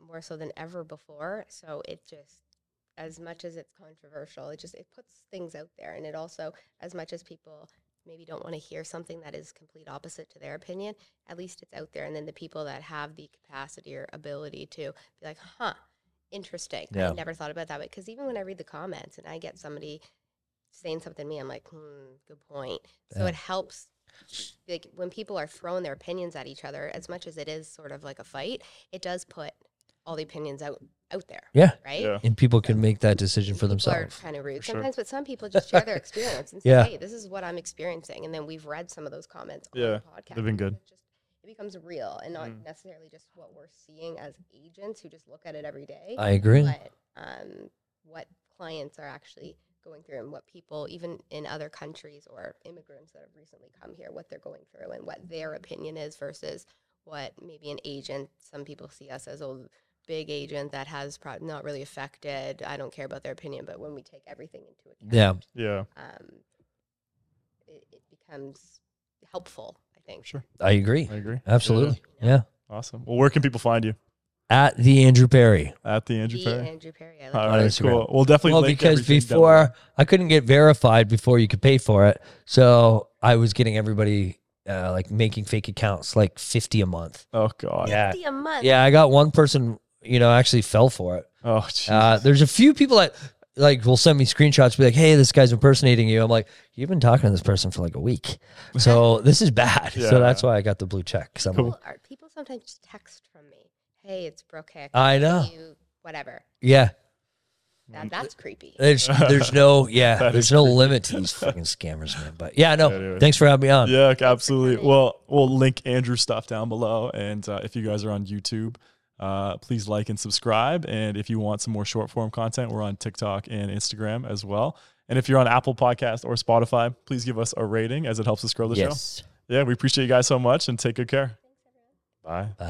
more so than ever before. So it just, as much as it's controversial, it just it puts things out there, and it also, as much as people maybe don't want to hear something that is complete opposite to their opinion, at least it's out there, and then the people that have the capacity or ability to be like, huh. Interesting. Yeah. I never thought about that way. Because even when I read the comments and I get somebody saying something to me, I'm like, hmm, good point. So Yeah. it helps like when people are throwing their opinions at each other, as much as it is sort of like a fight, it does put all the opinions out out there. Yeah. Right? yeah. and people can make that decision for People themselves are kind of rude For sure. sometimes, but some people just share their experience and say, Yeah. "Hey, this is what I'm experiencing," and then we've read some of those comments on Yeah, the podcast. they've been good. It just it becomes real and not Mm. necessarily just what we're seeing as agents who just look at it every day i agree but um, what clients are actually going through and what people, even in other countries or immigrants that have recently come here, what they're going through and what their opinion is versus what maybe an agent. Some people see us as a big agent that has pro- not really affected. I don't care about their opinion, but when we take everything into account, yeah Yeah. um, it, it becomes helpful. I think. Sure. i agree I agree. absolutely Yeah. yeah Awesome. Well, where can people find you? at the andrew pierre At the Andrew The Pierre. Andrew Pierre. I like All that. On right, Instagram. cool. We'll definitely well link because everything down before i couldn't get verified before you could pay for it so i was getting everybody uh, like making fake accounts like 50 a month. Oh God. yeah Fifty a month. Yeah, I got one person, you know, actually fell for it. Oh, jeez. Uh, there's a few people that like will send me screenshots, be like, "Hey, this guy's impersonating you." I'm like, "You've been talking to this person for like a week, so this is bad." Yeah. So that's why I got the blue check. I'm People, are, people sometimes text from me. Hey, it's Brooke Hicks. I know. You, whatever. yeah, That, that's creepy. there's there's no yeah, there's no creepy. limit to these fucking scammers, man. But yeah, no, Anyway. thanks for having me on. Yeah, absolutely. coming. Well, we'll link Andrew's stuff down below. And uh, if you guys are on YouTube, uh, please like and subscribe. And if you want some more short form content, we're on TikTok and Instagram as well. And if you're on Apple Podcast or Spotify, please give us a rating as it helps us grow the Yes. show. Yeah, we appreciate you guys so much and take good care. Bye. Bye.